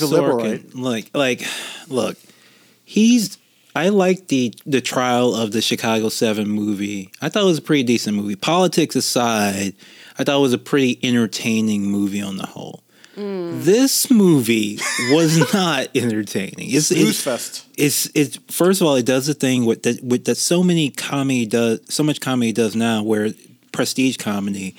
liberal, Sorkin, like, like, look, he's. I like the the trial of the Chicago Seven movie. I thought it was a pretty decent movie. Politics aside, I thought it was a pretty entertaining movie on the whole. Mm. This movie was not entertaining. It's, Snooze it's, fest. it's it's first of all it does the thing with that with that so many comedy does so much comedy does now where prestige comedy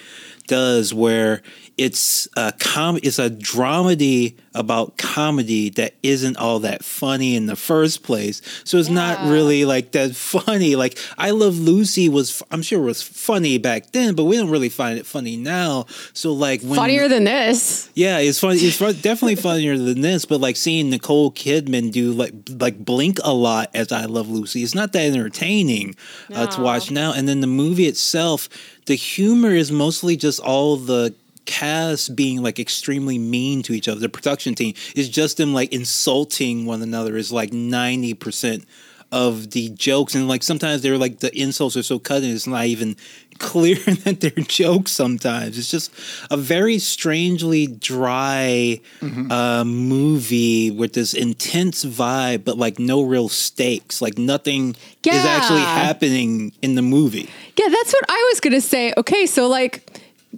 does where it's a com it's a dramedy about comedy that isn't all that funny in the first place so it's not really like that funny like i love lucy was i'm sure was funny back then but we don't really find it funny now so like when Funnier than this. yeah, it's fun. It's fun, definitely funnier than this. But like seeing Nicole Kidman do like like blink a lot as I Love Lucy, it's not that entertaining uh, to watch now. And then the movie itself, the humor is mostly just all the cast being like extremely mean to each other. The production team is just them like insulting one another. Is like ninety percent of the jokes and like sometimes they're like the insults are so cutting it's not even clear that they're jokes sometimes it's just a very strangely dry uh, movie with this intense vibe but like no real stakes like nothing is actually happening in the movie Yeah, that's what I was gonna say. Okay, so like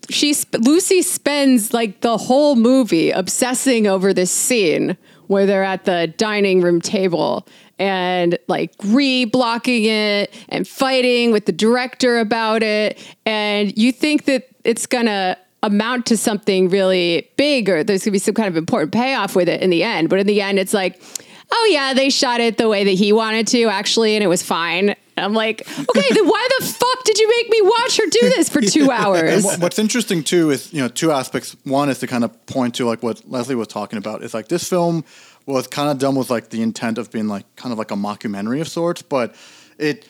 she Lucy spends like the whole movie obsessing over this scene where they're at the dining room table and like re-blocking it and fighting with the director about it. And you think that it's gonna amount to something really big or there's gonna be some kind of important payoff with it in the end. But in the end it's like oh yeah they shot it the way that he wanted to actually and it was fine I'm like, okay, then why the fuck did you make me watch her do this for two hours? What- What's interesting too is you know two aspects. One is to kind of point to like what Leslie was talking about. Is like this film was kind of done with like the intent of being like kind of like a mockumentary of sorts, but it.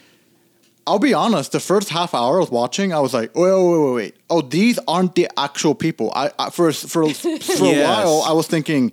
I'll be honest. The first half hour I was watching, I was like, wait, wait, wait, wait, wait. Oh, these aren't the actual people. I, I for for for a while I was thinking,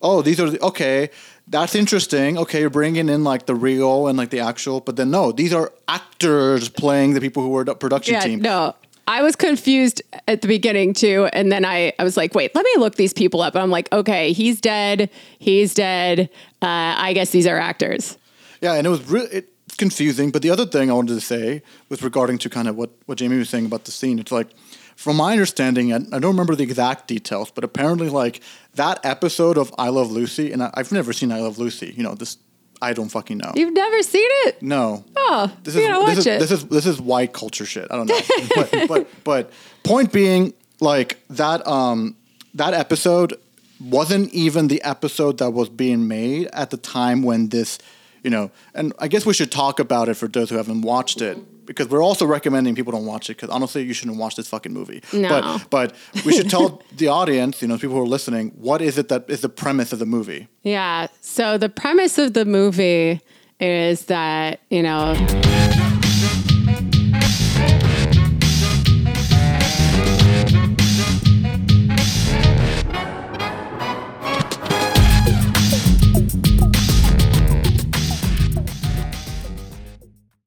oh, these are the, okay. That's interesting. Okay, you're bringing in like the real and like the actual, but then no, these are actors playing the people who were the production yeah, team. no. I was confused at the beginning too. And then I, I was like, wait, let me look these people up. And I'm like, okay, he's dead. He's dead. Uh, I guess these are actors. Yeah, and it was really it's confusing. But the other thing I wanted to say was regarding to kind of what, what Jamie was saying about the scene. It's like, from my understanding, I, I don't remember the exact details, but apparently, like that episode of I Love Lucy, and I, I've never seen I Love Lucy. You know, this I don't fucking know. You've never seen it? no. Oh, This you is, gotta watch this, is, it. this is this is white culture shit. I don't know, but, but but point being, like that um that episode wasn't even the episode that was being made at the time when this, you know, and I guess we should talk about it for those who haven't watched it because we're also recommending people don't watch it because honestly you shouldn't watch this fucking movie. No. But but we should tell the audience, you know, people who are listening, what is it that is the premise of the movie? Yeah. So the premise of the movie is that, you know,